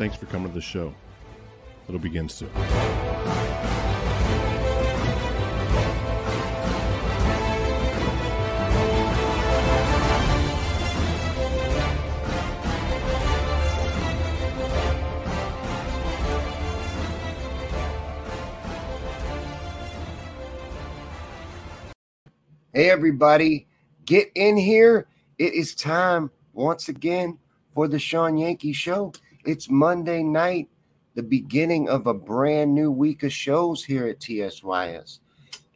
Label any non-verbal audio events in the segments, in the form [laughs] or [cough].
Thanks for coming to the show. It'll begin soon. Hey, everybody, get in here. It is time once again for the Shawn Yankey Show. It's Monday night, the beginning of a brand new week of shows here at TSYS.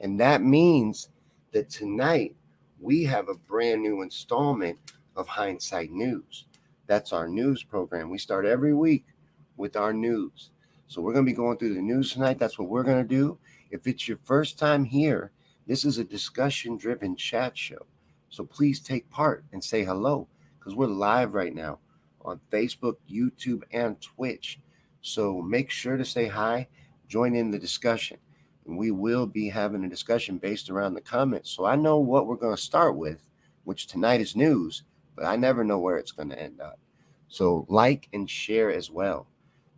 And that means that tonight we have a brand new installment of Hindsight News. That's our news program. We start every week with our news. So we're going to be going through the news tonight. That's what we're going to do. If it's your first time here, this is a discussion driven chat show. So please take part and say hello because we're live right now on Facebook, YouTube, and Twitch. So make sure to say hi, join in the discussion. And we will be having a discussion based around the comments. So I know what we're going to start with, which tonight is news, but I never know where it's going to end up. So like and share as well.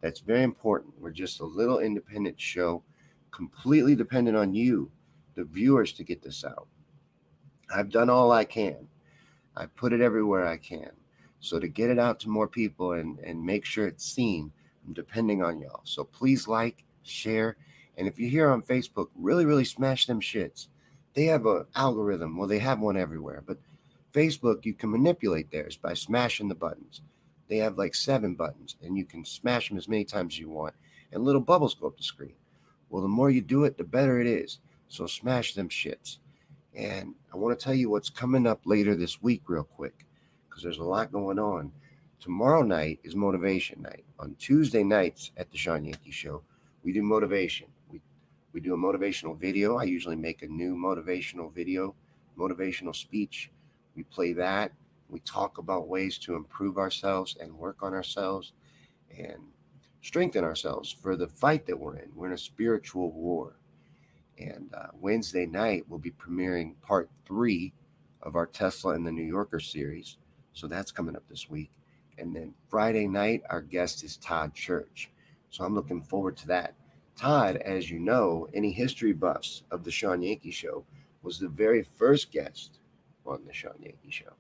That's very important. We're just a little independent show, completely dependent on you the viewers to get this out. I've done all I can. I put it everywhere I can. So to get it out to more people and, and make sure it's seen, I'm depending on y'all. So please like, share, and if you're here on Facebook, really, really smash them shits. They have an algorithm. Well, they have one everywhere, but Facebook, you can manipulate theirs by smashing the buttons. They have like seven buttons, and you can smash them as many times as you want, and little bubbles go up the screen. Well, the more you do it, the better it is. So smash them shits. And I want to tell you what's coming up later this week, real quick, because there's a lot going on. Tomorrow night is motivation night. On Tuesday nights at the Shawn Yankey Show, we do motivation. We we do a motivational video. I usually make a new motivational video, motivational speech. We play that. We talk about ways to improve ourselves and work on ourselves and strengthen ourselves for the fight that we're in. We're in a spiritual war. And uh, Wednesday night, we'll be premiering part three of our Tesla and the New Yorker series. So that's coming up this week. And then Friday night, our guest is Todd Church. So I'm looking forward to that. Todd, as you know, any history buffs of the Shawn Yankey Show, was the very first guest on the Shawn Yankey Show.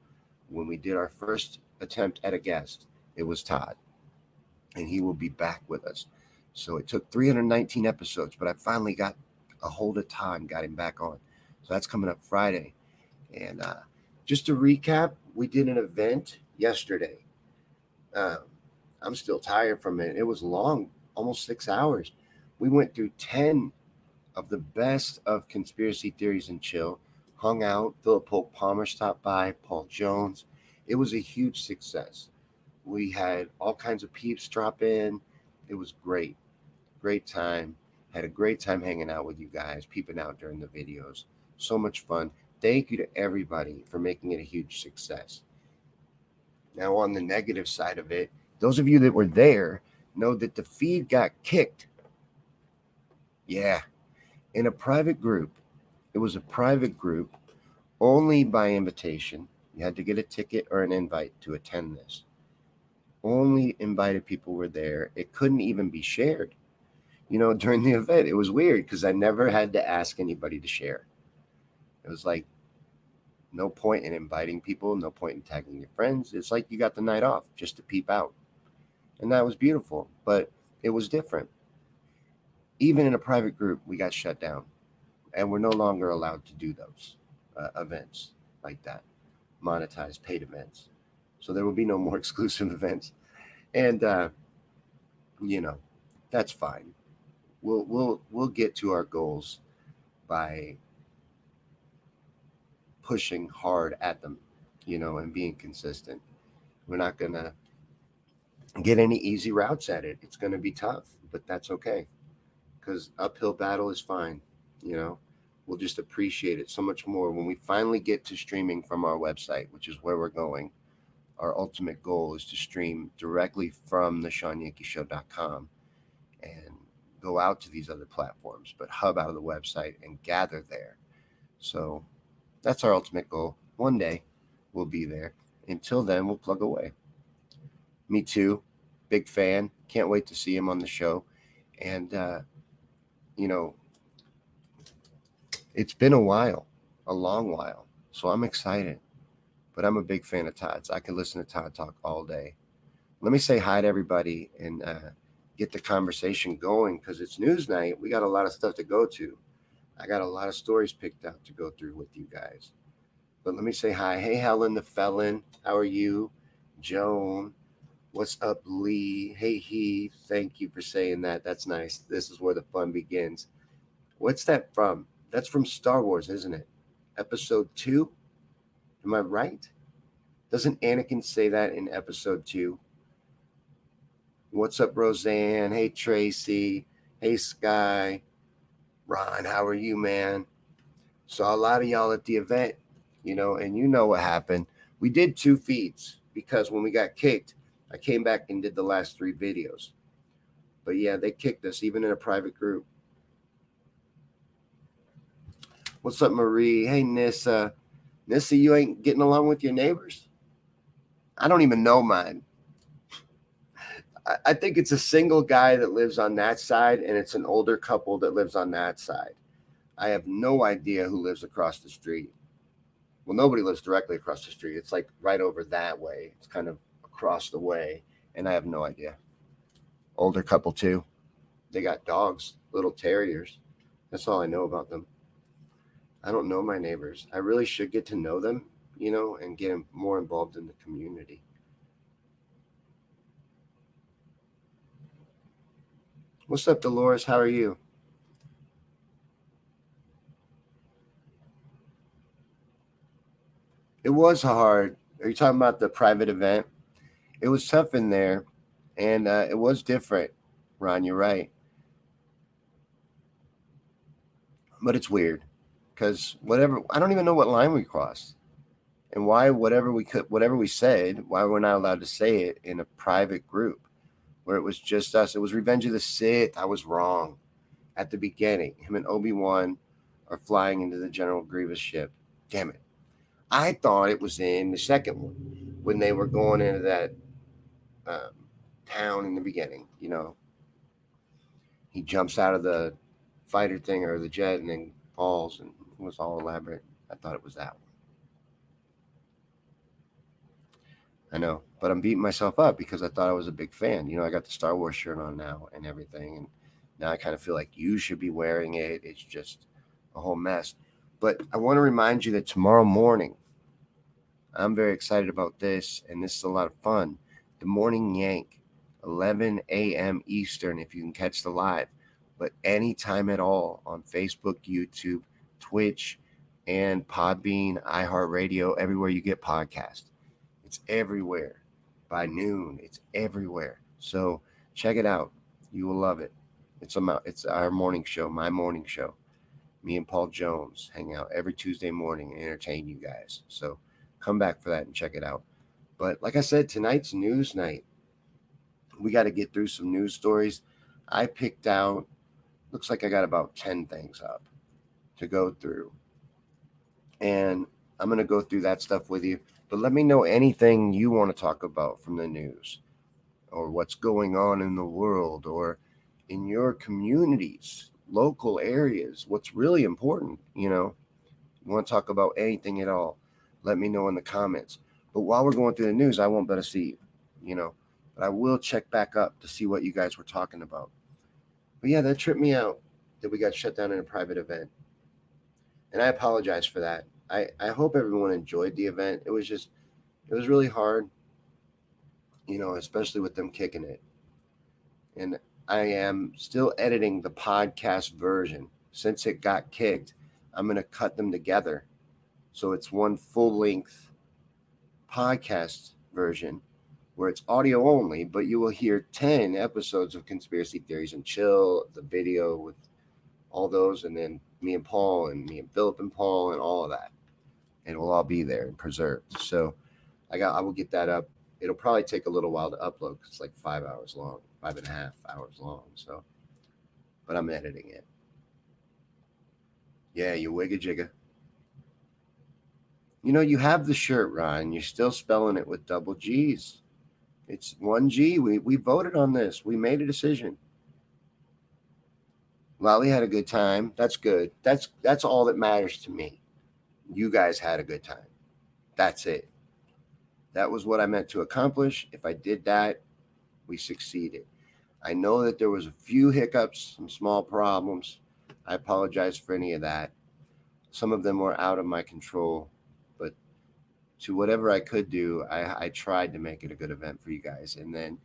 When we did our first attempt at a guest, it was Todd. And he will be back with us. So it took 319 episodes, but I finally got a hold of Todd and got him back on. So that's coming up Friday. And uh, just to recap, we did an event yesterday. Um, I'm still tired from it. It was long, almost six hours. We went through 10 of the best of conspiracy theories and chill, hung out. Philip Polk Palmer stopped by, Paul Jones. It was a huge success. We had all kinds of peeps drop in. It was great. Great time. Had a great time hanging out with you guys, peeping out during the videos. So much fun. Thank you to everybody for making it a huge success. Now, on the negative side of it, those of you that were there know that the feed got kicked. Yeah, in a private group. It was a private group only by invitation. You had to get a ticket or an invite to attend this. Only invited people were there. It couldn't even be shared. You know, during the event, it was weird because I never had to ask anybody to share. It was like no point in inviting people, no point in tagging your friends. It's like you got the night off just to peep out. And that was beautiful, but it was different. Even in a private group, we got shut down and we're no longer allowed to do those uh, events like that, monetized paid events. So there will be no more [laughs] exclusive events. And, uh, you know, that's fine. We'll, we'll, we'll get to our goals by pushing hard at them, you know, and being consistent. We're not going to get any easy routes at it. It's going to be tough, but that's okay because uphill battle is fine. You know, we'll just appreciate it so much more when we finally get to streaming from our website, which is where we're going. Our ultimate goal is to stream directly from the ShawnYankeyShow.com and go out to these other platforms, but hub out of the website and gather there. So that's our ultimate goal. One day we'll be there. Until then, we'll plug away. Me too. Big fan. Can't wait to see him on the show. And, uh, you know, it's been a while, a long while. So I'm excited. But I'm a big fan of Todd's. I can listen to Todd talk all day. Let me say hi to everybody and uh, get the conversation going because it's news night. We got a lot of stuff to go to. I got a lot of stories picked out to go through with you guys. But let me say hi. Hey, Helen the Felon. How are you? Joan. What's up, Lee? Hey, Heath. Thank you for saying that. That's nice. This is where the fun begins. What's that from? That's from Star Wars, isn't it? Episode two? Am I right? Doesn't Anakin say that in episode two? What's up, Roseanne? Hey, Tracy. Hey, Sky. Ron, how are you, man? Saw a lot of y'all at the event, you know, and you know what happened. We did two feeds because when we got kicked, I came back and did the last three videos. But yeah, they kicked us even in a private group. What's up, Marie? Hey, Nissa. Nissa, you ain't getting along with your neighbors? I don't even know mine. I think it's a single guy that lives on that side, and it's an older couple that lives on that side. I have no idea who lives across the street. Well, nobody lives directly across the street. It's like right over that way. It's kind of across the way, and I have no idea. Older couple, too. They got dogs, little terriers. That's all I know about them. I don't know my neighbors. I really should get to know them, you know, and get more involved in the community. What's up, Dolores? How are you? It was hard. Are you talking about the private event? It was tough in there, and uh, it was different. Ron, you're right. But it's weird because whatever I don't even know what line we crossed, and why whatever we could, whatever we said, why we're not allowed to say it in a private group where it was just us. It was Revenge of the Sith. I was wrong at the beginning. Him and Obi Wan are flying into the General Grievous ship. Damn it. I thought it was in the second one when they were going into that um, town in the beginning. You know, he jumps out of the fighter thing or the jet and then falls and it was all elaborate. I thought it was that one. I know, but I'm beating myself up because I thought I was a big fan. You know, I got the Star Wars shirt on now and everything, and now I kind of feel like you should be wearing it. It's just a whole mess. But I want to remind you that tomorrow morning, I'm very excited about this, and this is a lot of fun. The Morning Yank, 11 a.m. Eastern, if you can catch the live, but anytime at all on Facebook, YouTube, Twitch, and Podbean, iHeartRadio, everywhere you get podcasts. It's everywhere. By noon, it's everywhere. So check it out. You will love it. It's a, it's our morning show, my morning show. Me and Paul Jones hang out every Tuesday morning and entertain you guys. So come back for that and check it out. But like I said, tonight's news night. we got to get through some news stories. I picked out, looks like I got about 10 things up to go through. And I'm going to go through that stuff with you. But let me know anything you want to talk about from the news or what's going on in the world or in your communities, local areas, what's really important, you know. You want to talk about anything at all, let me know in the comments. But while we're going through the news, I won't be able to see you, you know. But I will check back up to see what you guys were talking about. But yeah, that tripped me out that we got shut down in a private event. And I apologize for that. I, I hope everyone enjoyed the event. It was just, it was really hard, you know, especially with them kicking it. And I am still editing the podcast version. Since it got kicked, I'm going to cut them together. So it's one full length podcast version where it's audio only, but you will hear 10 episodes of Conspiracy Theories and Chill, the video with all those, and then me and Paul, and me and Philip and Paul, and all of that it will all be there and preserved. So I got I will get that up. It'll probably take a little while to upload because it's like five hours long, five and a half hours long. So, but I'm editing it. Yeah, you wigga jigga. You know, you have the shirt, Ryan. You're still spelling it with double G's. It's one G. We we voted on this. We made a decision. Lolly had a good time. That's good. That's that's all that matters to me you guys had a good time. That's it. That was what I meant to accomplish. If I did that, we succeeded. I know that there was a few hiccups, some small problems. I apologize for any of that. Some of them were out of my control, but to whatever I could do, I, I tried to make it a good event for you guys. And then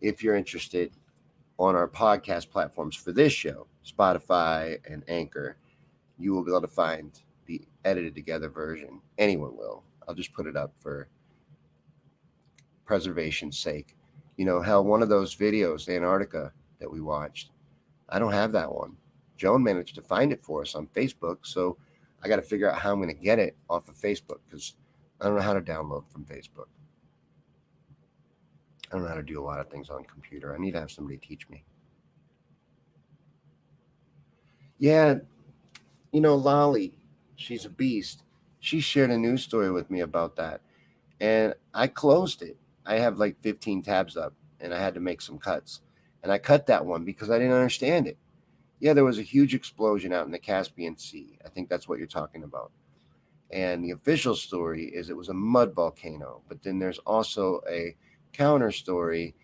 if you're interested on our podcast platforms for this show, Spotify and Anchor, you will be able to find edited together version. Anyone will. I'll just put it up for preservation's sake. You know, hell, one of those videos, Antarctica, that we watched, I don't have that one. Joan managed to find it for us on Facebook. So I got to figure out how I'm going to get it off of Facebook because I don't know how to download from Facebook. I don't know how to do a lot of things on computer. I need to have somebody teach me. Yeah, you know, Lolly, She's a beast. She shared a news story with me about that. And I closed it. I have like 15 tabs up and I had to make some cuts. And I cut that one because I didn't understand it. Yeah, there was a huge explosion out in the Caspian Sea. I think that's what you're talking about. And the official story is it was a mud volcano. But then there's also a counter story.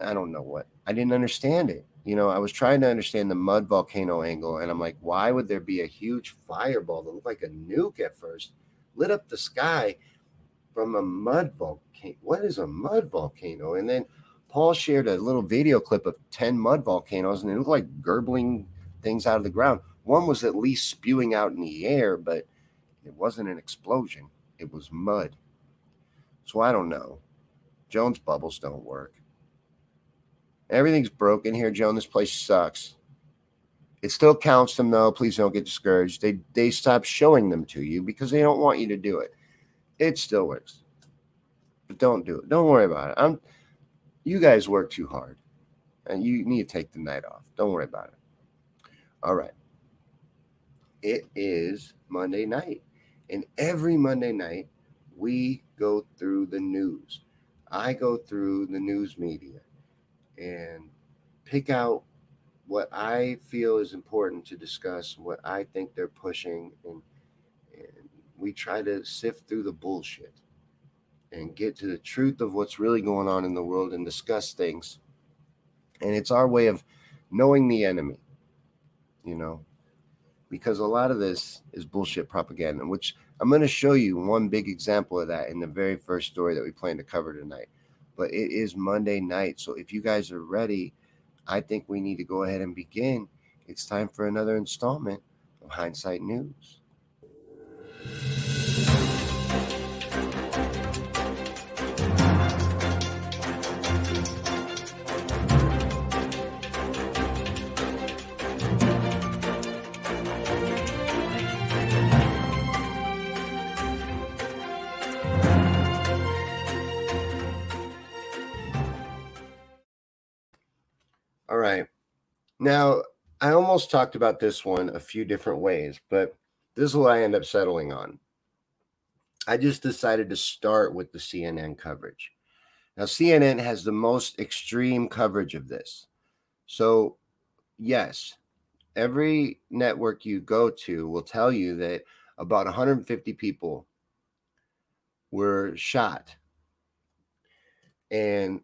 I don't know what. I didn't understand it you know, I was trying to understand the mud volcano angle, and I'm like, why would there be a huge fireball that looked like a nuke at first, lit up the sky from a mud volcano? What is a mud volcano? And then Paul shared a little video clip of 10 mud volcanoes, and it looked like gurgling things out of the ground. One was at least spewing out in the air, but it wasn't an explosion, it was mud. So I don't know. Jones bubbles don't work. Everything's broken here, Joan. This place sucks. It still counts them though. Please don't get discouraged. They they stop showing them to you because they don't want you to do it. It still works. But don't do it. Don't worry about it. I'm you guys work too hard. And you need to take the night off. Don't worry about it. All right. It is Monday night. And every Monday night, we go through the news. I go through the news media and pick out what I feel is important to discuss, what I think they're pushing, and, and we try to sift through the bullshit and get to the truth of what's really going on in the world and discuss things. And it's our way of knowing the enemy, you know, because a lot of this is bullshit propaganda, which I'm going to show you one big example of that in the very first story that we plan to cover tonight but it is Monday night. So if you guys are ready, I think we need to go ahead and begin. It's time for another installment of Hindsight News. All right. Now, I almost talked about this one a few different ways, but this is what I end up settling on. I just decided to start with the CNN coverage. Now, CNN has the most extreme coverage of this. So, yes, every network you go to will tell you that about 150 people were shot and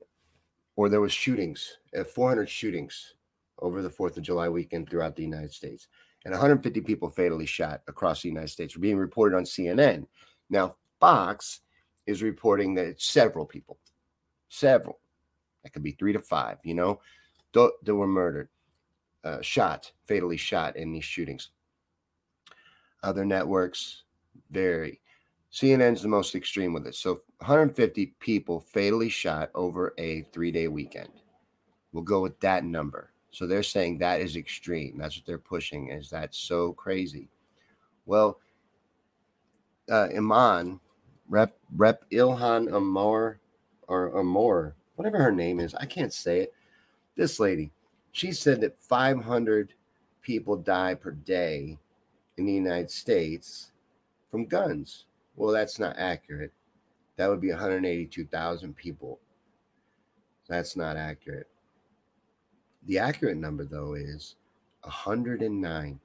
or there was shootings uh, 400 shootings over the 4th of July weekend throughout the United States and 150 people fatally shot across the United States were being reported on CNN now Fox is reporting that it's several people several that could be 3 to 5 you know that were murdered uh, shot fatally shot in these shootings other networks vary. CNN's the most extreme with it. So 150 people fatally shot over a three day weekend. We'll go with that number. So they're saying that is extreme. That's what they're pushing. Is that so crazy? Well, uh, Iman, Rep Rep Ilhan Amor or Amor, whatever her name is, I can't say it. This lady, she said that 500 people die per day in the United States from guns. Well, that's not accurate. That would be 182,000 people. That's not accurate. The accurate number, though, is 109.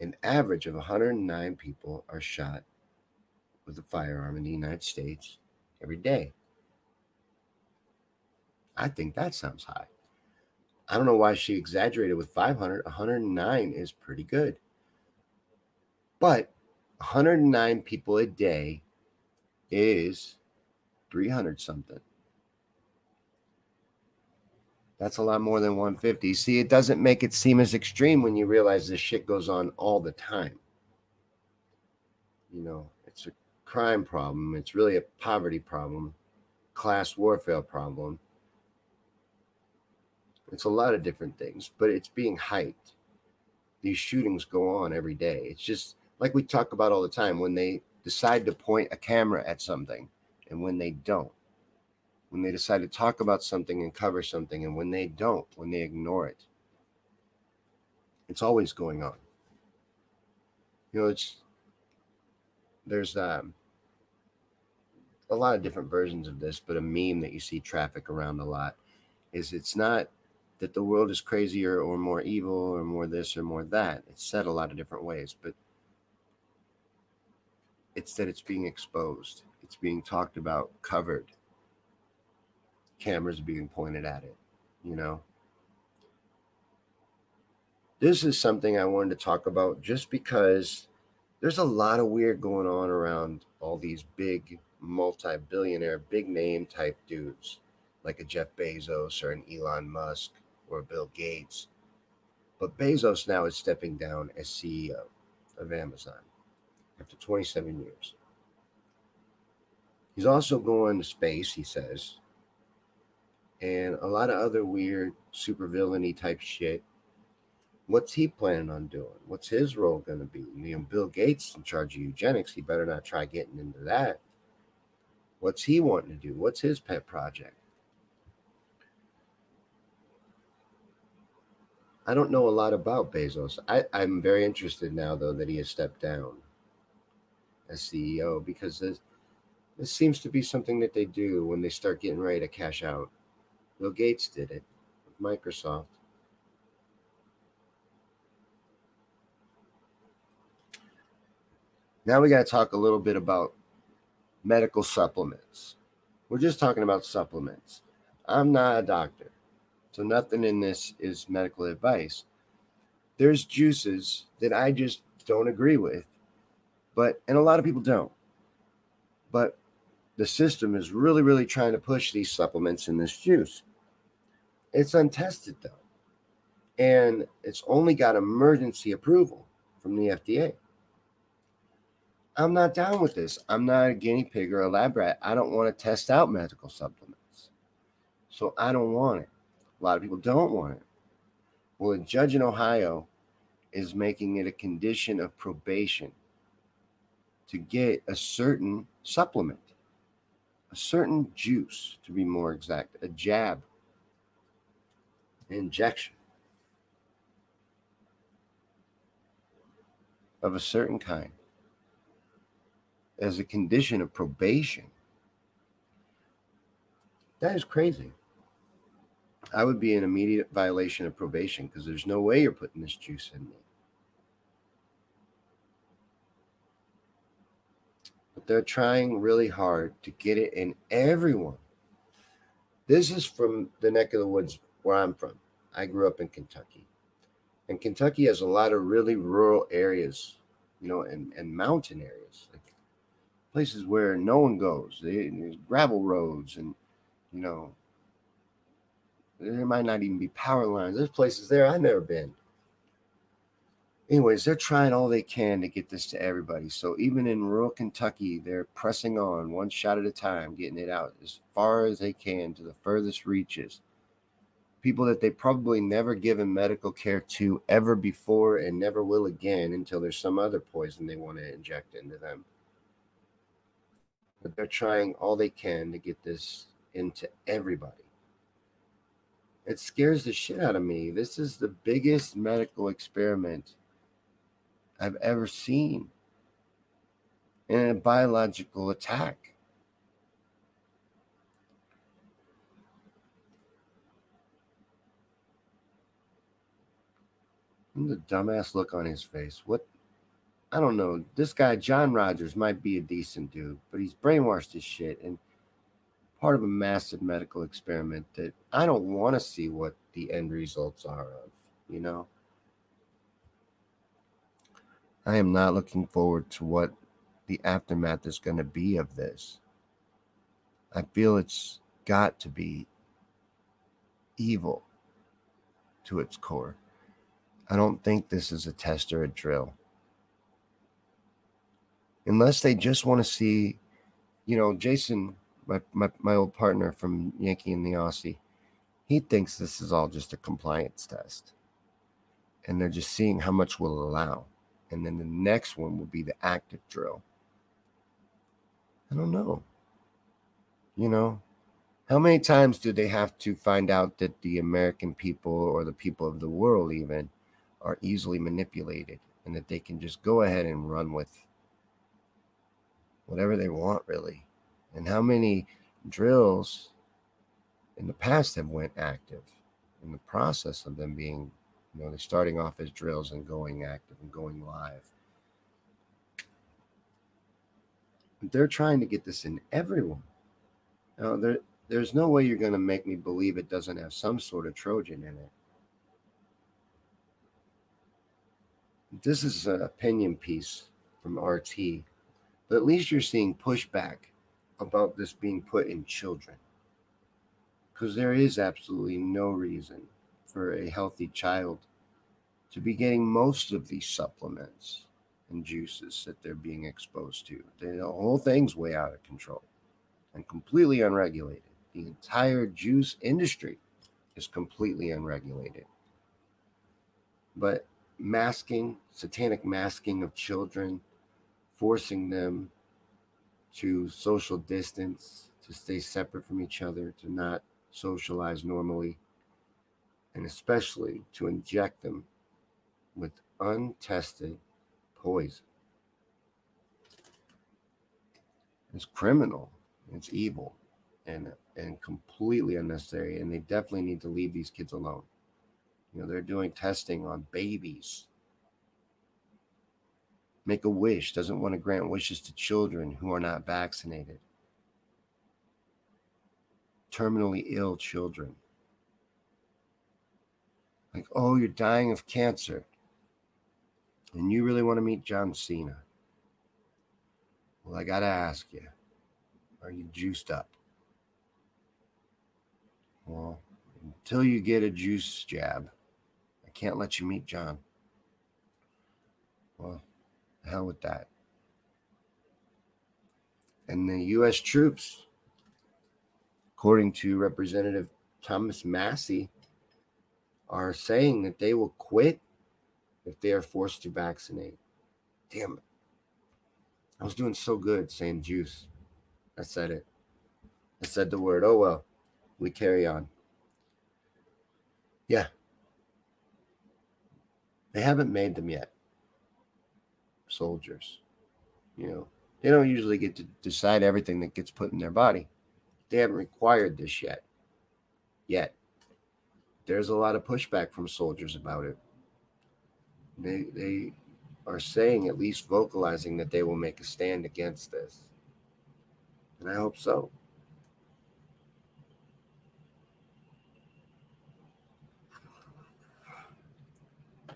An average of 109 people are shot with a firearm in the United States every day. I think that sounds high. I don't know why she exaggerated with 500. 109 is pretty good. But 109 people a day is 300 something. That's a lot more than 150. See, it doesn't make it seem as extreme when you realize this shit goes on all the time. You know, it's a crime problem. It's really a poverty problem, class warfare problem. It's a lot of different things, but it's being hyped. These shootings go on every day. It's just like we talk about all the time when they decide to point a camera at something and when they don't. When they decide to talk about something and cover something and when they don't when they ignore it. It's always going on. You know it's there's um, a lot of different versions of this but a meme that you see traffic around a lot is it's not that the world is crazier or more evil or more this or more that. It's said a lot of different ways but it's that it's being exposed, it's being talked about, covered. Cameras being pointed at it, you know. This is something I wanted to talk about just because there's a lot of weird going on around all these big multi-billionaire, big name type dudes like a Jeff Bezos or an Elon Musk or Bill Gates. But Bezos now is stepping down as CEO of Amazon after 27 years. He's also going to space, he says, and a lot of other weird supervillainy type shit. What's he planning on doing? What's his role going to be? You know, Bill Gates in charge of eugenics. He better not try getting into that. What's he wanting to do? What's his pet project? I don't know a lot about Bezos. I, I'm very interested now, though, that he has stepped down as CEO because this, this seems to be something that they do when they start getting ready to cash out. Bill Gates did it with Microsoft. Now we got to talk a little bit about medical supplements. We're just talking about supplements. I'm not a doctor, so nothing in this is medical advice. There's juices that I just don't agree with but, and a lot of people don't. But the system is really, really trying to push these supplements in this juice. It's untested though. And it's only got emergency approval from the FDA. I'm not down with this. I'm not a guinea pig or a lab rat. I don't want to test out medical supplements. So I don't want it. A lot of people don't want it. Well, a judge in Ohio is making it a condition of probation to get a certain supplement, a certain juice, to be more exact, a jab. injection of a certain kind as a condition of probation. That is crazy. I would be in immediate violation of probation because there's no way you're putting this juice in me. They're trying really hard to get it in everyone. This is from the neck of the woods where I'm from. I grew up in Kentucky. And Kentucky has a lot of really rural areas, you know, and, and mountain areas, like places where no one goes. They, there's gravel roads and, you know, there might not even be power lines. There's places there I've never been. Anyways, they're trying all they can to get this to everybody. So even in rural Kentucky, they're pressing on one shot at a time, getting it out as far as they can to the furthest reaches. People that they probably never given medical care to ever before and never will again until there's some other poison they want to inject into them. But they're trying all they can to get this into everybody. It scares the shit out of me. This is the biggest medical experiment I've ever seen in a biological attack. And the dumbass look on his face. What? I don't know. This guy, John Rogers, might be a decent dude, but he's brainwashed his shit. And part of a massive medical experiment that I don't want to see what the end results are of, you know? I am not looking forward to what the aftermath is going to be of this. I feel it's got to be evil to its core. I don't think this is a test or a drill. Unless they just want to see, you know, Jason my, my, my old partner from Yankey and the Aussie, he thinks this is all just a compliance test. And they're just seeing how much we'll allow. And then the next one will be the active drill. I don't know. You know, how many times do they have to find out that the American people or the people of the world even are easily manipulated and that they can just go ahead and run with whatever they want, really? and how many drills in the past have went active in the process of them being know they're starting off as drills and going active and going live they're trying to get this in everyone now there, there's no way you're going to make me believe it doesn't have some sort of trojan in it this is an opinion piece from rt but at least you're seeing pushback about this being put in children. Because there is absolutely no reason for a healthy child to be getting most of these supplements and juices that they're being exposed to. The whole thing's way out of control and completely unregulated. The entire juice industry is completely unregulated. But masking, satanic masking of children, forcing them to social distance, to stay separate from each other, to not socialize normally, and especially to inject them with untested poison. It's criminal, it's evil, and and completely unnecessary. And they definitely need to leave these kids alone. You know, they're doing testing on babies Make a wish doesn't want to grant wishes to children who are not vaccinated. Terminally ill children. Like, oh, you're dying of cancer. And you really want to meet John Cena. Well, I got to ask you are you juiced up? Well, until you get a juice jab, I can't let you meet John. Well, hell with that. And the U.S. troops, according to Representative Thomas Massie, are saying that they will quit if they are forced to vaccinate. Damn it. I was doing so good saying juice. I said it. I said the word. Oh well, we carry on. Yeah. They haven't made them yet. Soldiers. You know, they don't usually get to decide everything that gets put in their body. They haven't required this yet. Yet. There's a lot of pushback from soldiers about it. They they are saying, at least vocalizing, that they will make a stand against this. And I hope so.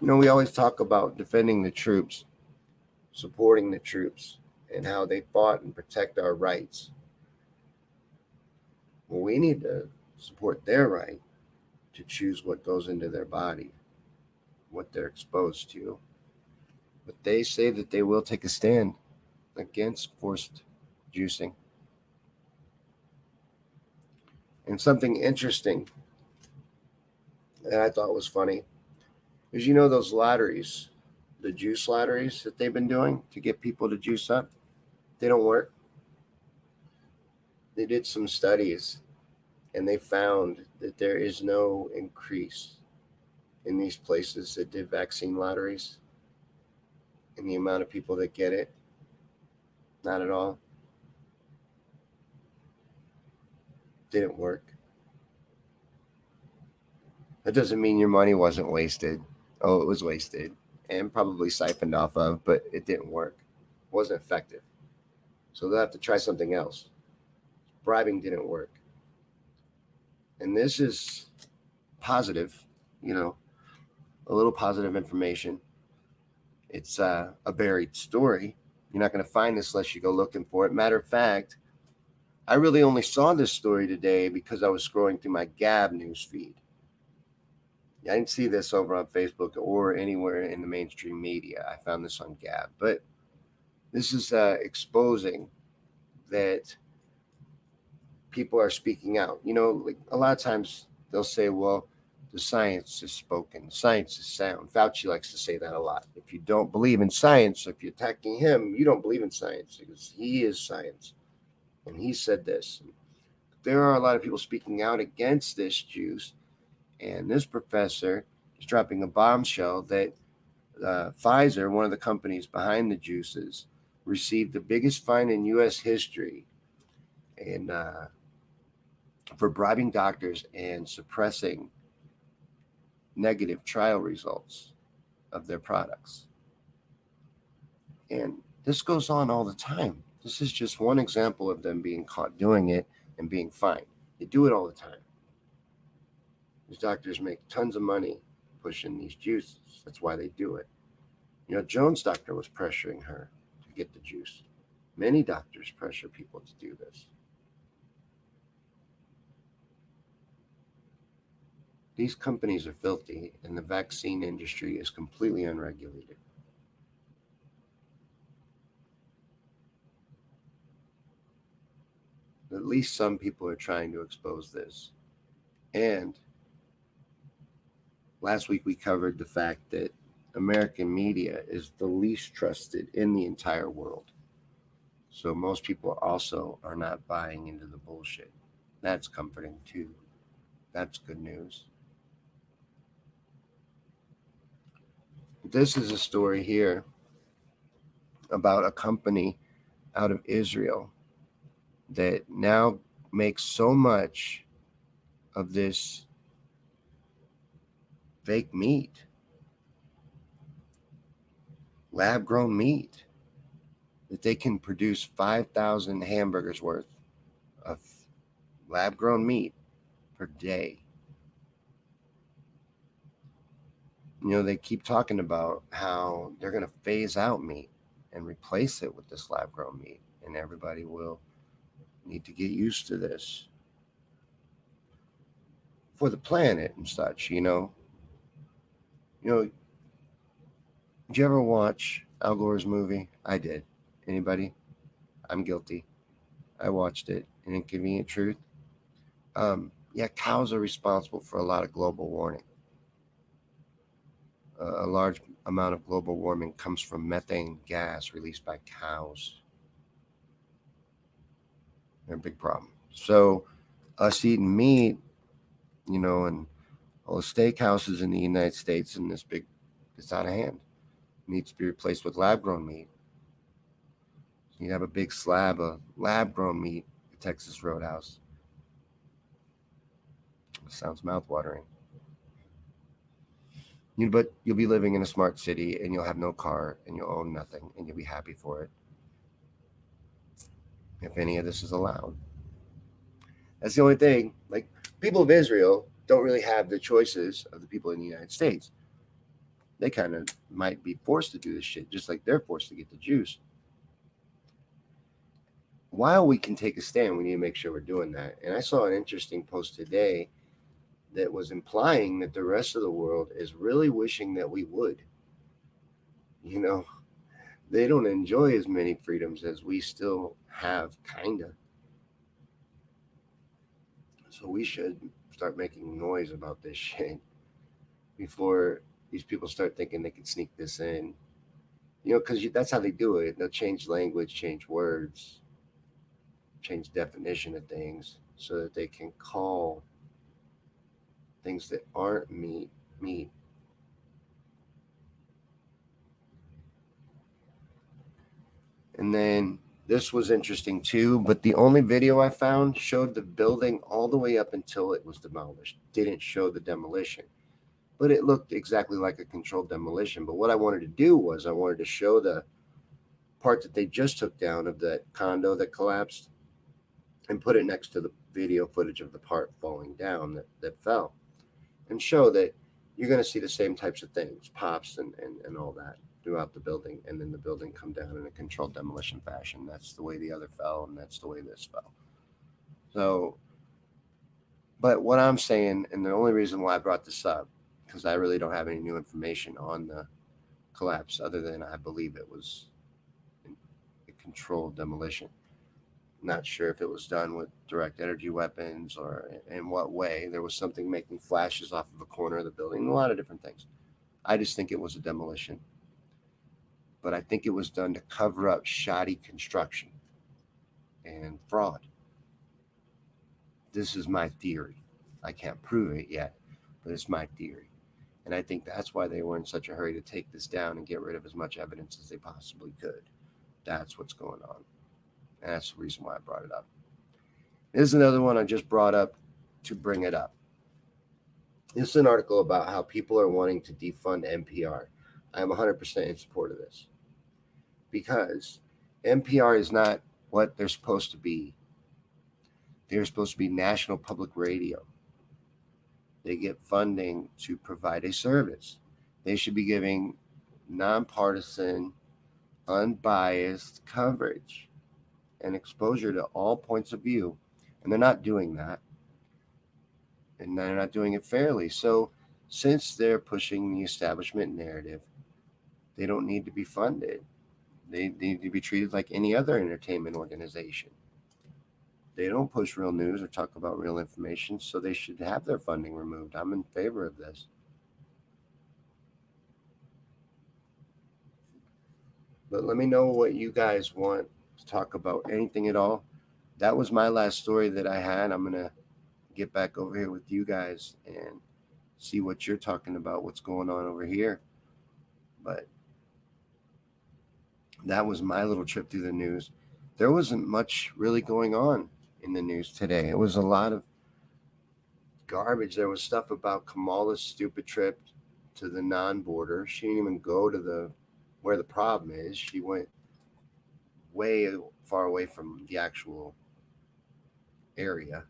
You know, we always talk about defending the troops, supporting the troops, and how they fought and protect our rights. Well, we need to support their right to choose what goes into their body, what they're exposed to. But they say that they will take a stand against forced juicing. And something interesting that I thought was funny is you know those lotteries, the juice lotteries that they've been doing to get people to juice up, they don't work. They did some studies and they found that there is no increase in these places that did vaccine lotteries in the amount of people that get it. Not at all. Didn't work. That doesn't mean your money wasn't wasted. Oh, it was wasted and probably siphoned off of, but it didn't work. It wasn't effective. So they'll have to try something else. Bribing didn't work. And this is positive, you know, a little positive information. It's uh, a buried story. You're not going to find this unless you go looking for it. Matter of fact, I really only saw this story today because I was scrolling through my Gab news feed. I didn't see this over on Facebook or anywhere in the mainstream media. I found this on Gab, but this is uh, exposing that people are speaking out. You know, like a lot of times they'll say, well, the science is spoken, science is sound. Fauci likes to say that a lot. If you don't believe in science, if you're attacking him, you don't believe in science because he is science. And he said this. There are a lot of people speaking out against this juice and this professor is dropping a bombshell that uh, Pfizer, one of the companies behind the juices, received the biggest fine in U.S. history, and uh, for bribing doctors and suppressing negative trial results of their products. And this goes on all the time. This is just one example of them being caught doing it and being fined. They do it all the time. These doctors make tons of money pushing these juices. That's why they do it. You know, Jones' doctor was pressuring her to get the juice. Many doctors pressure people to do this. These companies are filthy, and the vaccine industry is completely unregulated. At least some people are trying to expose this. And last week we covered the fact that American media is the least trusted in the entire world. So most people also are not buying into the bullshit. That's comforting too. That's good news. This is a story here about a company out of Israel that now makes so much of this fake meat, lab grown meat, that they can produce 5,000 hamburgers worth of lab grown meat per day. You know, they keep talking about how they're going to phase out meat and replace it with this lab grown meat, and everybody will need to get used to this for the planet and such, you know you know, did you ever watch Al Gore's movie? I did. Anybody? I'm guilty. I watched it. An Inconvenient Truth. Um, yeah, cows are responsible for a lot of global warming. A large amount of global warming comes from methane gas released by cows. They're a big problem. So, us eating meat, you know, and all the steakhouses in the United States and this big, it's out of hand. Needs to be replaced with lab grown meat. You have a big slab of lab grown meat at Texas Roadhouse. Sounds mouthwatering. You, but you'll be living in a smart city and you'll have no car and you'll own nothing and you'll be happy for it. If any of this is allowed. That's the only thing. Like people of Israel don't really have the choices of the people in the United States. They kind of might be forced to do this shit, just like they're forced to get the juice. While we can take a stand, we need to make sure we're doing that. And I saw an interesting post today that was implying that the rest of the world is really wishing that we would. You know, they don't enjoy as many freedoms as we still have, kind of. So we should start making noise about this shit before these people start thinking they can sneak this in. You know, because that's how they do it. They'll change language, change words, change definition of things so that they can call things that aren't meat, meat. And then this was interesting too, but the only video I found showed the building all the way up until it was demolished. Didn't show the demolition. But it looked exactly like a controlled demolition. But what I wanted to do was I wanted to show the part that they just took down of that condo that collapsed and put it next to the video footage of the part falling down that, that fell and show that you're going to see the same types of things, pops and, and, and all that throughout the building, and then the building come down in a controlled demolition fashion. That's the way the other fell, and that's the way this fell. So, but what I'm saying, and the only reason why I brought this up, because I really don't have any new information on the collapse, other than I believe it was a controlled demolition. Not sure if it was done with direct energy weapons or in what way. There was something making flashes off of a corner of the building, a lot of different things. I just think it was a demolition. But I think it was done to cover up shoddy construction and fraud. This is my theory. I can't prove it yet, but it's my theory. And I think that's why they were in such a hurry to take this down and get rid of as much evidence as they possibly could. That's what's going on. That's the reason why I brought it up. Here's another one I just brought up to bring it up. This is an article about how people are wanting to defund NPR. I am 100% in support of this because NPR is not what they're supposed to be. They're supposed to be national public radio. They get funding to provide a service. They should be giving nonpartisan, unbiased coverage and exposure to all points of view. And they're not doing that. And they're not doing it fairly. So, since they're pushing the establishment narrative, they don't need to be funded. They need to be treated like any other entertainment organization. They don't push real news or talk about real information, so they should have their funding removed. I'm in favor of this. But let me know what you guys want to talk about anything at all. That was my last story that I had. I'm going to get back over here with you guys and see what you're talking about, what's going on over here. But that was my little trip through the news. There wasn't much really going on in the news today. It was a lot of garbage. There was stuff about Kamala's stupid trip to the non-border. She didn't even go to the where the problem is. She went way far away from the actual area.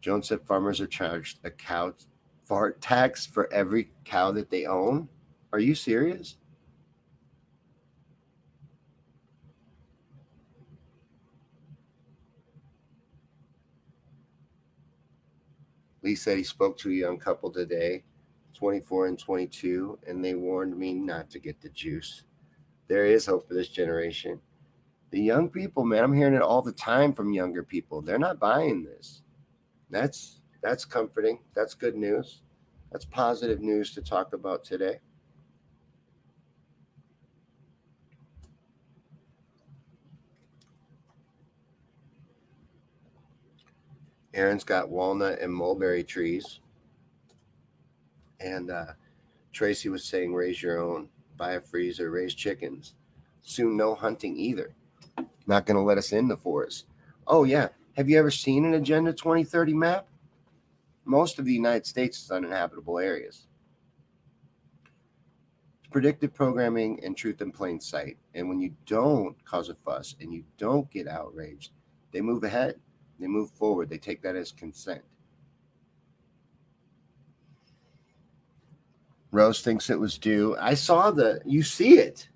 Jones said farmers are charged a cow fart tax for every cow that they own. Are you serious? Lee said he spoke to a young couple today 24 and 22, and they warned me not to get the juice. There is hope for this generation. The young people, man, I'm hearing it all the time from younger people. They're not buying this. That's that's comforting. That's good news. That's positive news to talk about today. Aaron's got walnut and mulberry trees. And uh, Tracy was saying, raise your own, buy a freezer, raise chickens. Soon, no hunting either. Not going to let us in the forest. Oh, yeah. Have you ever seen an Agenda 2030 map? Most of the United States is uninhabitable areas. It's predictive programming and truth in plain sight. And when you don't cause a fuss and you don't get outraged, they move ahead, they move forward, they take that as consent. Rose thinks it was due. I saw the, you see it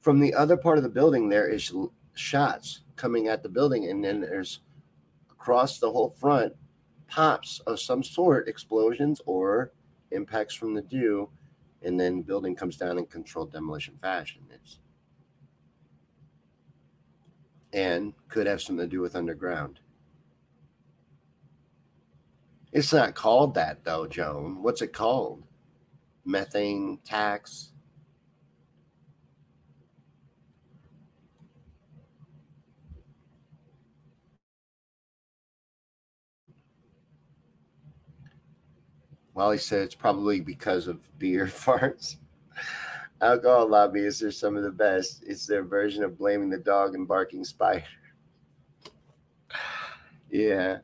from the other part of the building. There is shots coming at the building, and then there's across the whole front pops of some sort, explosions or impacts from the dew, and then building comes down in controlled demolition fashion. It's and could have something to do with underground. It's not called that though, Joan. What's it called? Methane tax? Wally said it's probably because of [laughs] beer farts. Alcohol lobbyists are some of the best. It's their version of blaming the dog and barking spider. [sighs] yeah.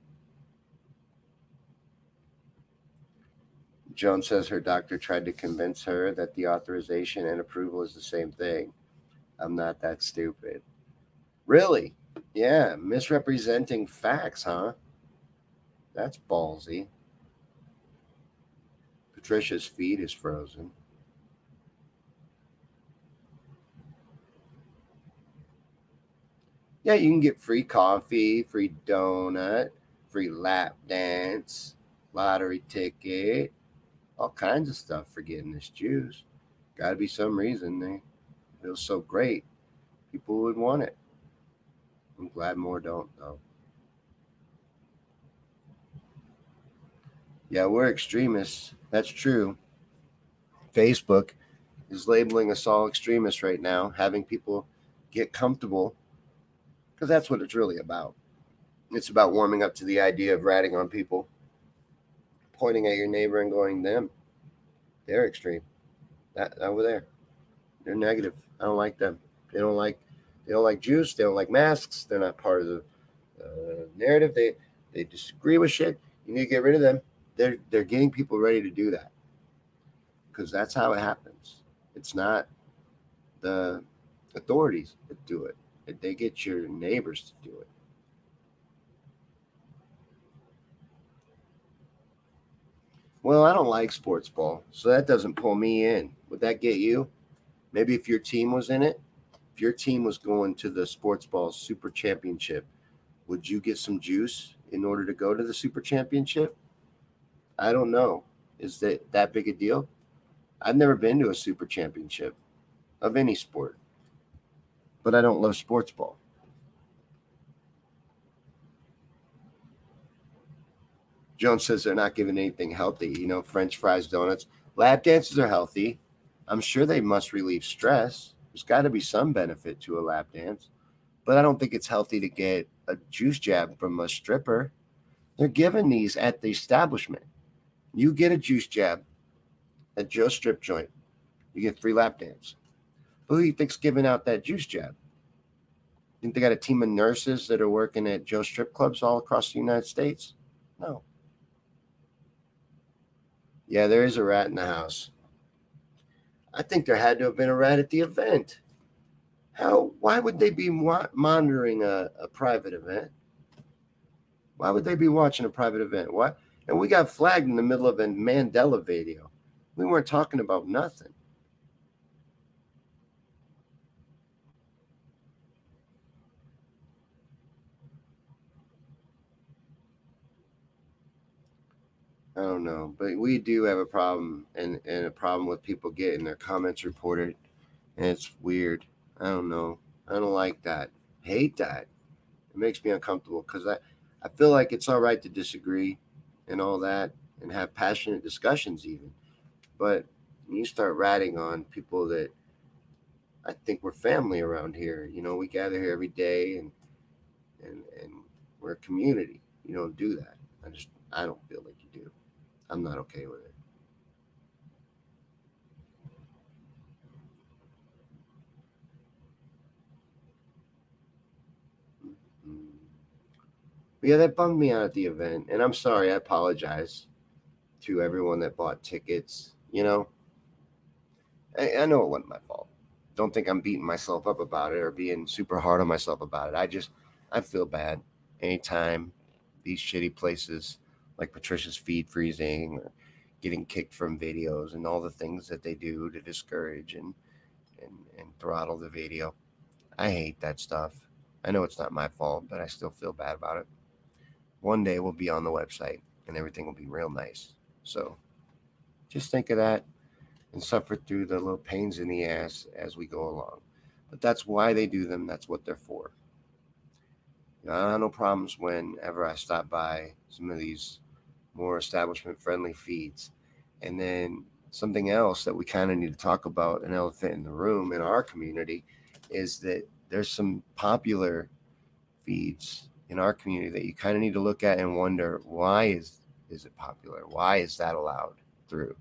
Joan says her doctor tried to convince her that the authorization and approval is the same thing. I'm not that stupid. Really? Yeah, misrepresenting facts, huh? That's ballsy. Patricia's feet is frozen. Yeah, you can get free coffee, free donut, free lap dance, lottery ticket, all kinds of stuff for getting this juice. Got to be some reason they feel so great. People would want it. I'm glad more don't, though. Yeah, we're extremists. That's true. Facebook is labeling us all extremists right now, having people get comfortable because that's what it's really about. It's about warming up to the idea of ratting on people, pointing at your neighbor and going, them, they're extreme. That over there, they're negative. I don't like them. They don't like they don't like Jews. They don't like masks. They're not part of the uh, narrative. They they disagree with shit. You need to get rid of them they're they're getting people ready to do that because that's how it happens. It's not the authorities that do it; they get your neighbors to do it. Well, I don't like sports ball, so that doesn't pull me in. Would that get you? Maybe if your team was in it, if your team was going to the sports ball super championship, would you get some juice in order to go to the super championship? I don't know. Is that that big a deal? I've never been to a super championship of any sport, but I don't love sports ball. Jones says they're not giving anything healthy. You know, French fries, donuts. Lap dances are healthy. I'm sure they must relieve stress. There's got to be some benefit to a lap dance, but I don't think it's healthy to get a juice jab from a stripper. They're giving these at the establishment. You get a juice jab at Joe's strip joint, you get free lap dance. But Who do you think's giving out that juice jab? Think they got a team of nurses that are working at Joe's strip clubs all across the United States? No. Yeah, there is a rat in the house. I think there had to have been a rat at the event. How? Why would they be monitoring a, a private event? Why would they be watching a private event? What? And we got flagged in the middle of a Mandela video. We weren't talking about nothing. I don't know, but we do have a problem and, and a problem with people getting their comments reported. And it's weird. I don't know. I don't like that. hate that. It makes me uncomfortable because I, I feel like it's all right to disagree and all that and have passionate discussions even but when you start ratting on people that i think we're family around here you know we gather here every day and and and we're a community you don't do that I just I don't feel like. I'm not okay with it. Mm. Yeah, that bummed me out at the event, and I'm sorry. I apologize to everyone that bought tickets. You know, I, I know it wasn't my fault. Don't think I'm beating myself up about it or being super hard on myself about it. I just I feel bad anytime these shitty places like Patricia's feed freezing or getting kicked from videos and all the things that they do to discourage and and, and throttle the video. I hate that stuff. I know it's not my fault, but I still feel bad about it. One day we'll be on the website and everything will be real nice. So just think of that and suffer through the little pains in the ass as we go along. But that's why they do them. That's what they're for. You know, I have no problems whenever I stop by some of these more establishment friendly feeds. And then something else that we kind of need to talk about, an elephant in the room in our community, is that there's some popular feeds in our community that you kind of need to look at and wonder why is is it popular? Why is that allowed through?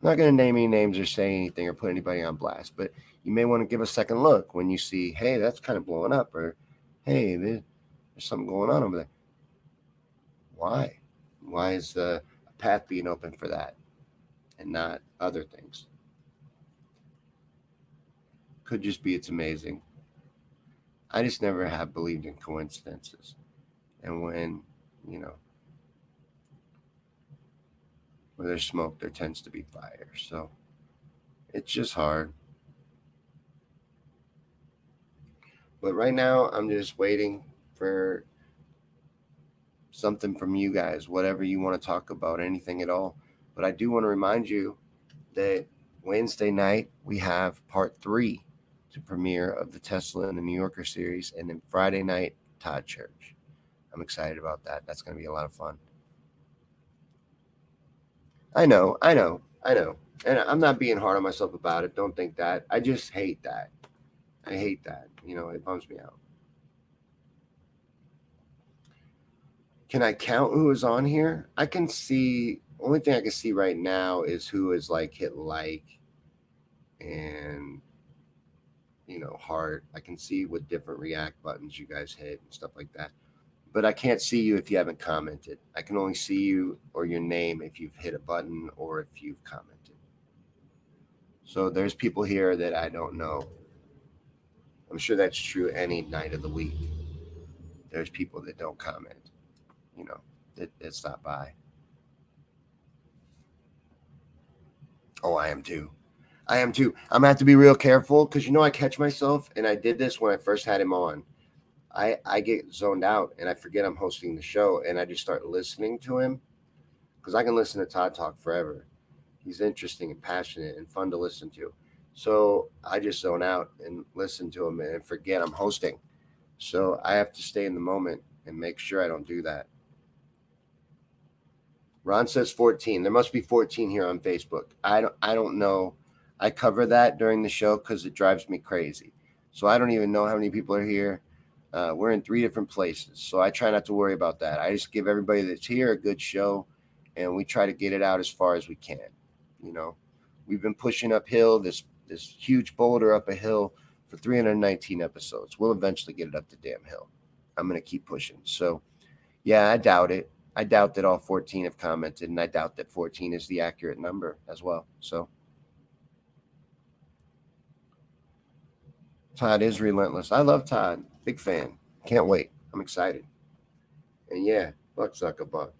I'm not going to name any names or say anything or put anybody on blast, but you may want to give a second look when you see, hey, that's kind of blowing up, or hey, there's something going on over there. Why? Why is the path being open for that and not other things? Could just be it's amazing. I just never have believed in coincidences. And when, you know, where there's smoke, there tends to be fire. So it's just hard. But right now, I'm just waiting for something from you guys, whatever you want to talk about, anything at all. But I do want to remind you that Wednesday night, we have part three to premiere of the Tesla and the New Yorker series. And then Friday night, Todd Church. I'm excited about that. That's going to be a lot of fun. I know, I know, I know. And I'm not being hard on myself about it. Don't think that. I just hate that. I hate that. You know, it bums me out. Can I count who is on here? I can see. Only thing I can see right now is who is like hit like and you know heart. I can see what different react buttons you guys hit and stuff like that. But I can't see you if you haven't commented. I can only see you or your name if you've hit a button or if you've commented. So there's people here that I don't know I'm sure that's true any night of the week. There's people that don't comment, you know, that, that stop by. Oh, I am too. I am too. I'm gonna have to be real careful because you know I catch myself, and I did this when I first had him on. I I get zoned out and I forget I'm hosting the show, and I just start listening to him because I can listen to Todd talk forever. He's interesting and passionate and fun to listen to. So I just zone out and listen to them and forget I'm hosting. So I have to stay in the moment and make sure I don't do that. Ron says 14. There must be 14 here on Facebook. I don't I don't know. I cover that during the show because it drives me crazy. So I don't even know how many people are here. Uh, we're in three different places. So I try not to worry about that. I just give everybody that's here a good show and we try to get it out as far as we can. You know, we've been pushing uphill this this huge boulder up a hill for 319 episodes. We'll eventually get it up the damn hill. I'm going to keep pushing. So, yeah, I doubt it. I doubt that all 14 have commented, and I doubt that 14 is the accurate number as well. So, Todd is relentless. I love Todd. Big fan. Can't wait. I'm excited. And yeah, fuck Zuckerberg.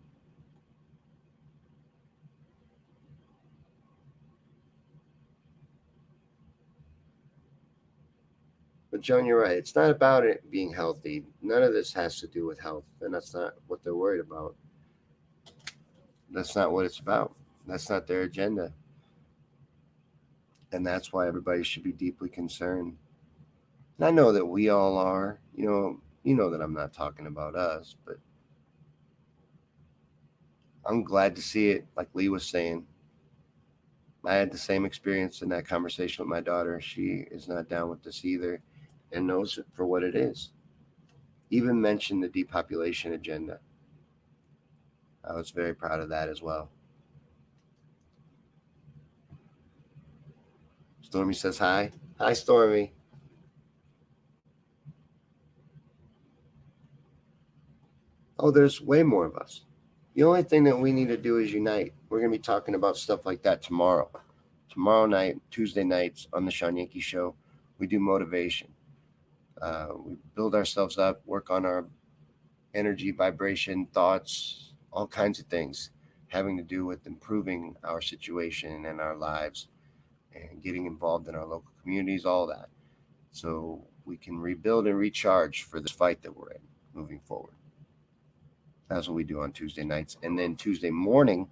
But John, you're right. It's not about it being healthy. None of this has to do with health, and that's not what they're worried about. That's not what it's about. That's not their agenda. And that's why everybody should be deeply concerned. And I know that we all are. You know, you know that I'm not talking about us, but I'm glad to see it. Like Lee was saying, I had the same experience in that conversation with my daughter. She is not down with this either and knows it for what it is. even mentioned the depopulation agenda. I was very proud of that as well. Stormy says hi. Hi, Stormy. Oh, there's way more of us. The only thing that we need to do is unite. We're going to be talking about stuff like that tomorrow. Tomorrow night, Tuesday nights on the Shawn Yankey Show, we do motivation. Uh, we build ourselves up, work on our energy, vibration, thoughts, all kinds of things having to do with improving our situation and our lives and getting involved in our local communities, all that. So we can rebuild and recharge for this fight that we're in moving forward. That's what we do on Tuesday nights. And then Tuesday morning,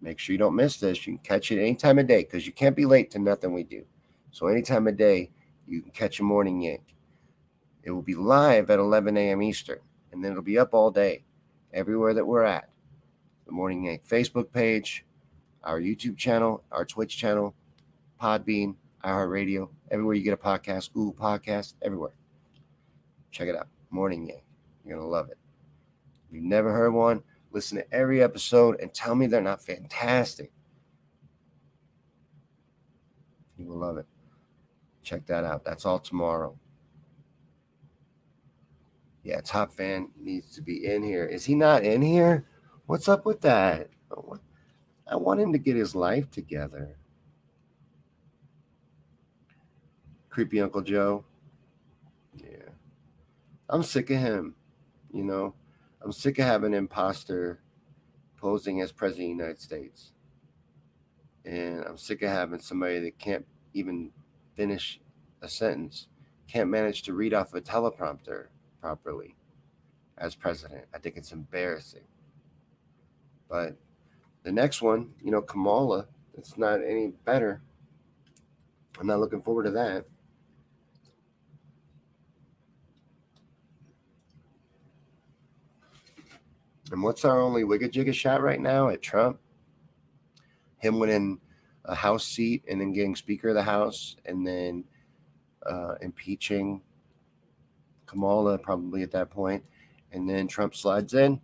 make sure you don't miss this. You can catch it any time of day because you can't be late to nothing we do. So any time of day, you can catch a morning yank. It will be live at 11 a.m. Eastern, and then it'll be up all day, everywhere that we're at. The Morning Yank Facebook page, our YouTube channel, our Twitch channel, Podbean, iHeartRadio, everywhere you get a podcast, Google Podcast, everywhere. Check it out. Morning Yank. You're going to love it. If you've never heard one, listen to every episode and tell me they're not fantastic. You will love it. Check that out. That's all tomorrow. Yeah, top fan needs to be in here. Is he not in here? What's up with that? I want him to get his life together. Creepy Uncle Joe. Yeah. I'm sick of him. You know, I'm sick of having an imposter posing as president of the United States. And I'm sick of having somebody that can't even finish a sentence, can't manage to read off a teleprompter properly as president. I think it's embarrassing. But the next one, you know, Kamala, it's not any better. I'm not looking forward to that. And what's our only wigga jigga shot right now at Trump? Him winning a House seat and then getting Speaker of the House and then uh, impeaching Kamala probably at that point, and then Trump slides in,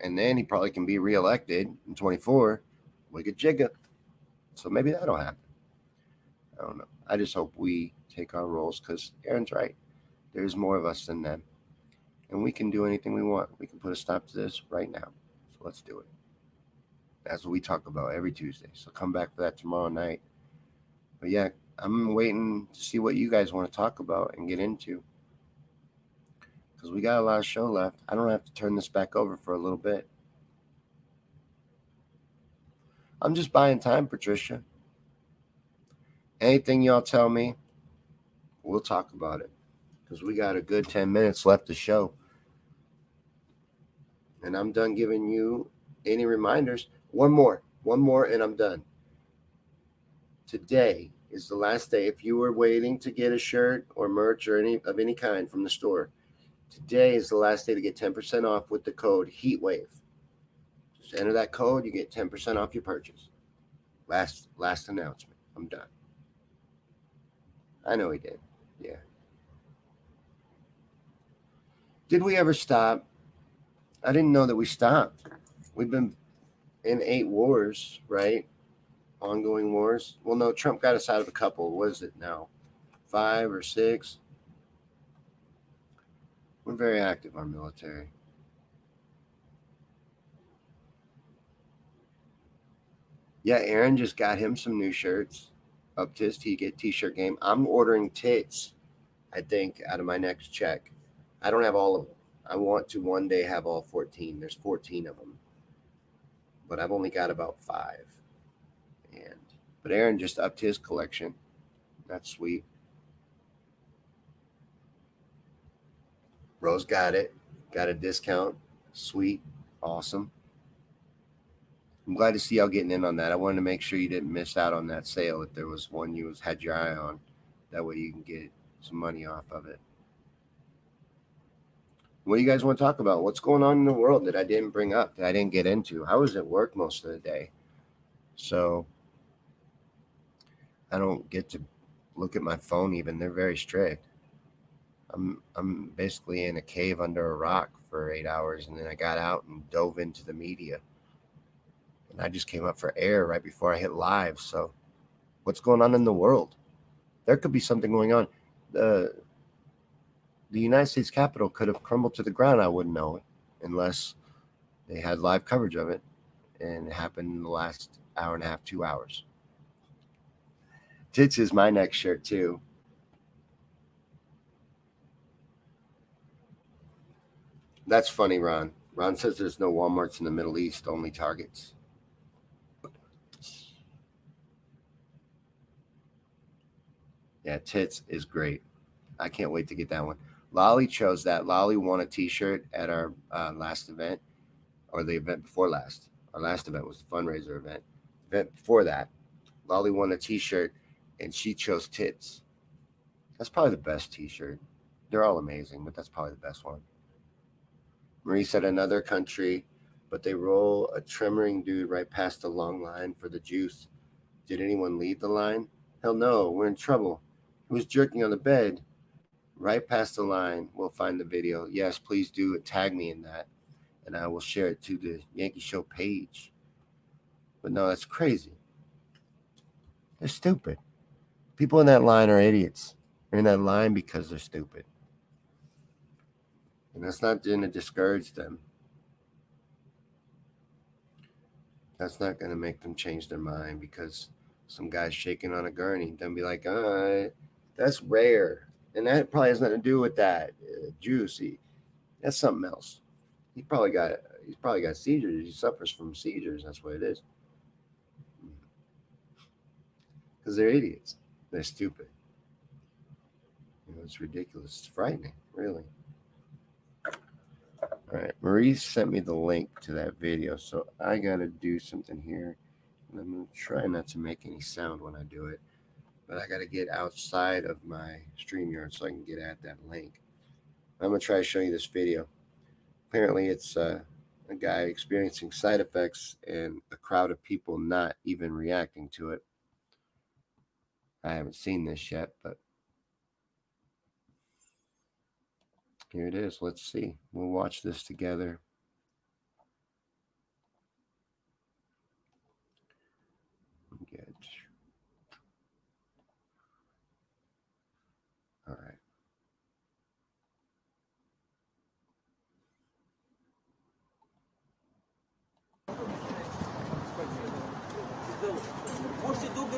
and then he probably can be reelected in 24. Wigga jigga. So maybe that'll happen. I don't know. I just hope we take our roles because Aaron's right. There's more of us than them. And we can do anything we want. We can put a stop to this right now. So let's do it. That's what we talk about every Tuesday. So come back for that tomorrow night. But yeah, I'm waiting to see what you guys want to talk about and get into. Because we got a lot of show left. I don't have to turn this back over for a little bit. I'm just buying time, Patricia. Anything y'all tell me, we'll talk about it. Because we got a good 10 minutes left to show. And I'm done giving you any reminders. One more, one more, and I'm done. Today is the last day. If you were waiting to get a shirt or merch or any of any kind from the store, today is the last day to get 10% off with the code HEATWAVE. Just enter that code, you get 10% off your purchase. Last last announcement. I'm done. I know he did. Yeah. Did we ever stop? I didn't know that we stopped. We've been in eight wars, right? ongoing wars. Well, no, Trump got us out of a couple. What is it now? Five or six? We're very active, our military. Yeah, Aaron just got him some new shirts up to his t shirt game. I'm ordering tits, I think, out of my next check. I don't have all of them. I want to one day have all 14. There's 14 of them, but I've only got about five. And But Aaron just upped his collection. That's sweet. Rose got it, got a discount. Sweet. Awesome. I'm glad to see y'all getting in on that. I wanted to make sure you didn't miss out on that sale if there was one you had your eye on. That way you can get some money off of it. What do you guys want to talk about? What's going on in the world that I didn't bring up, that I didn't get into? I was at work most of the day. So I don't get to look at my phone even. They're very strict. I'm I'm basically in a cave under a rock for eight hours, and then I got out and dove into the media. And I just came up for air right before I hit live. So, what's going on in the world? There could be something going on. The the United States Capitol could have crumbled to the ground. I wouldn't know it unless they had live coverage of it, and it happened in the last hour and a half, two hours. Tits is my next shirt too. That's funny, Ron. Ron says there's no Walmarts in the Middle East, only Targets. Yeah, tits is great. I can't wait to get that one. Lolly chose that. Lolly won a T-shirt at our uh, last event, or the event before last. Our last event was the fundraiser event. Event before that, Lolly won a T-shirt, and she chose tits. That's probably the best T-shirt. They're all amazing, but that's probably the best one. Marie said another country, but they roll a tremoring dude right past the long line for the juice. Did anyone leave the line? Hell no, we're in trouble. He was jerking on the bed right past the line. We'll find the video. Yes, please do tag me in that, and I will share it to the Yankey Show page. But no, that's crazy. They're stupid. People in that line are idiots. They're in that line because they're stupid. And that's not going to discourage them. That's not going to make them change their mind because some guy's shaking on a gurney. Then be like, uh, that's rare. And that probably has nothing to do with that uh, juicy. That's something else. He probably got he's probably got seizures. He suffers from seizures. That's what it is. Because they're idiots. They're stupid. You know, it's ridiculous. It's frightening, really. All right, Marie sent me the link to that video, so I got to do something here. I'm to try not to make any sound when I do it, but I got to get outside of my StreamYard so I can get at that link. I'm going to try to show you this video. Apparently, it's uh, a guy experiencing side effects and a crowd of people not even reacting to it. I haven't seen this yet, but Here it is. Let's see. We'll watch this together. Get. All right.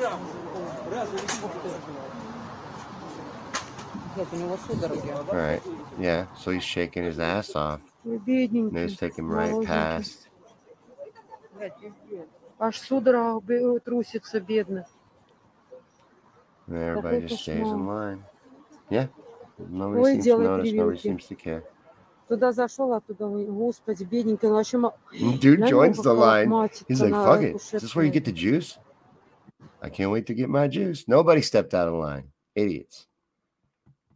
Можете до грамма. Разве Нет, у него судороги. All right. Yeah. So he's shaking his ass off. Ой, And Бедненький. it's taking him right молоденький. past. Аж судорога бе- трусится, бедный. And everybody Какой just stays in кошмар. line. Yeah. Nobody Ой, seems to делай notice. Nobody прививки. seems to care. Туда зашел, оттуда, ой, господи, бедненький. Он вообще ма- Dude на joins него the line. матится He's like, на fuck it. Is this where you кушетке. get the juice? I can't wait to get my juice. Nobody stepped out of line. Idiots.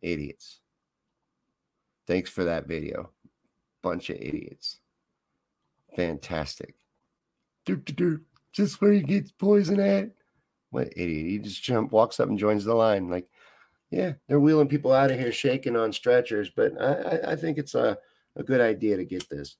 Idiots. Thanks for that video. Bunch of idiots. Fantastic. Do, do, do. Just where he gets poison at. What idiot. He just jump, walks up and joins the line. Like, yeah, they're wheeling people out of here shaking on stretchers, but I, I, I think it's a, a good idea to get this.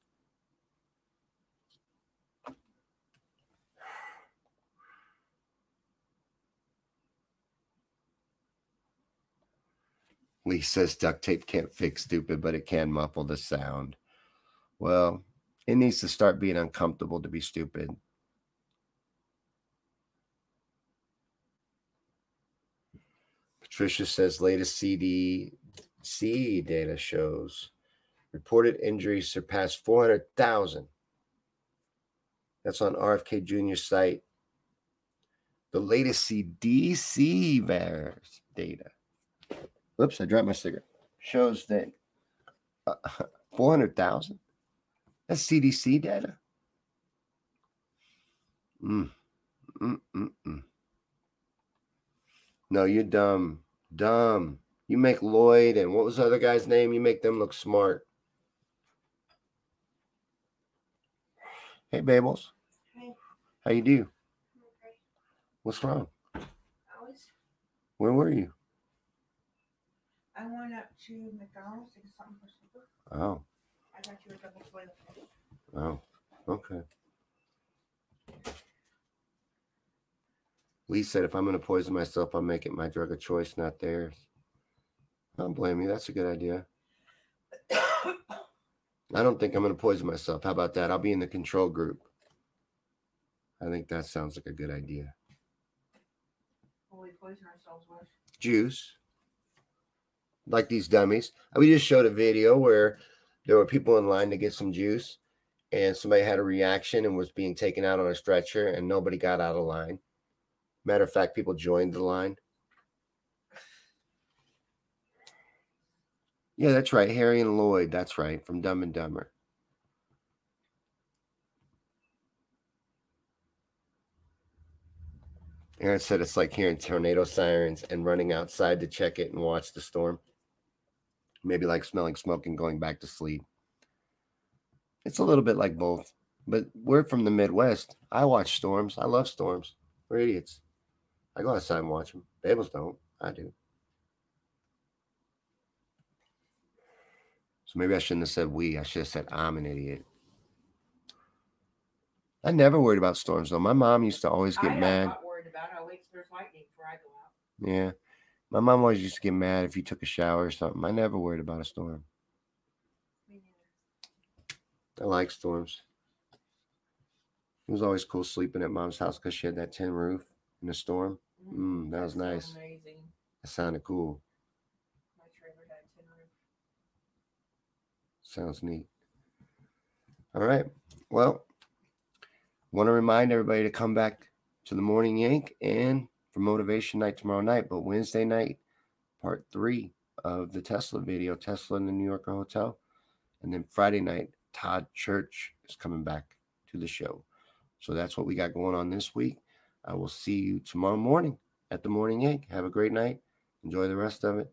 Lee says duct tape can't fix stupid, but it can muffle the sound. Well, it needs to start being uncomfortable to be stupid. Patricia says latest CDC data shows reported injuries surpassed 400,000. That's on RFK Jr. site. The latest CDC virus data. Whoops, I dropped my cigarette. Shows that uh, [laughs] 400,000. That's CDC data. Mm. Mm, mm, mm. No, you're dumb. Dumb. You make Lloyd and what was the other guy's name? You make them look smart. Hey, Babels. Hey. How you do? Okay. What's wrong? I was Where were you? I went up to McDonald's to get something for supper. Oh, I got you a double toilet paper. oh, okay. Lee said, if I'm going to poison myself, I'll make it my drug of choice, not theirs. I don't blame you. That's a good idea. I don't think I'm going to poison myself. How about that? I'll be in the control group. I think that sounds like a good idea. What we poison ourselves with. Juice. Like these dummies. We just showed a video where there were people in line to get some juice, and somebody had a reaction and was being taken out on a stretcher, and nobody got out of line. Matter of fact, people joined the line. Yeah, that's right. Harry and Lloyd. That's right. From Dumb and Dumber. Aaron said it's like hearing tornado sirens and running outside to check it and watch the storm. Maybe like smelling smoke and going back to sleep. It's a little bit like both, but we're from the Midwest. I watch storms. I love storms. We're idiots. I go outside and watch them. Babels don't. I do. So maybe I shouldn't have said we. I should have said I'm an idiot. I never worried about storms though. My mom used to always get I mad. not worried about. I'll wait till there's lightning before I go out. Yeah. My mom always used to get mad if you took a shower or something. I never worried about a storm. Me neither. I like storms. It was always cool sleeping at mom's house because she had that tin roof in a storm. Mm, that was nice. Amazing. That sounded cool. My trailer had tin roof. Sounds neat. All right. Well, want to remind everybody to come back to the morning yank and for motivation night tomorrow night. But Wednesday night, part three of the Tesla video, Tesla in the New Yorker Hotel. And then Friday night, Todd Church is coming back to the show. So that's what we got going on this week. I will see you tomorrow morning at the morning yank. Have a great night. Enjoy the rest of it.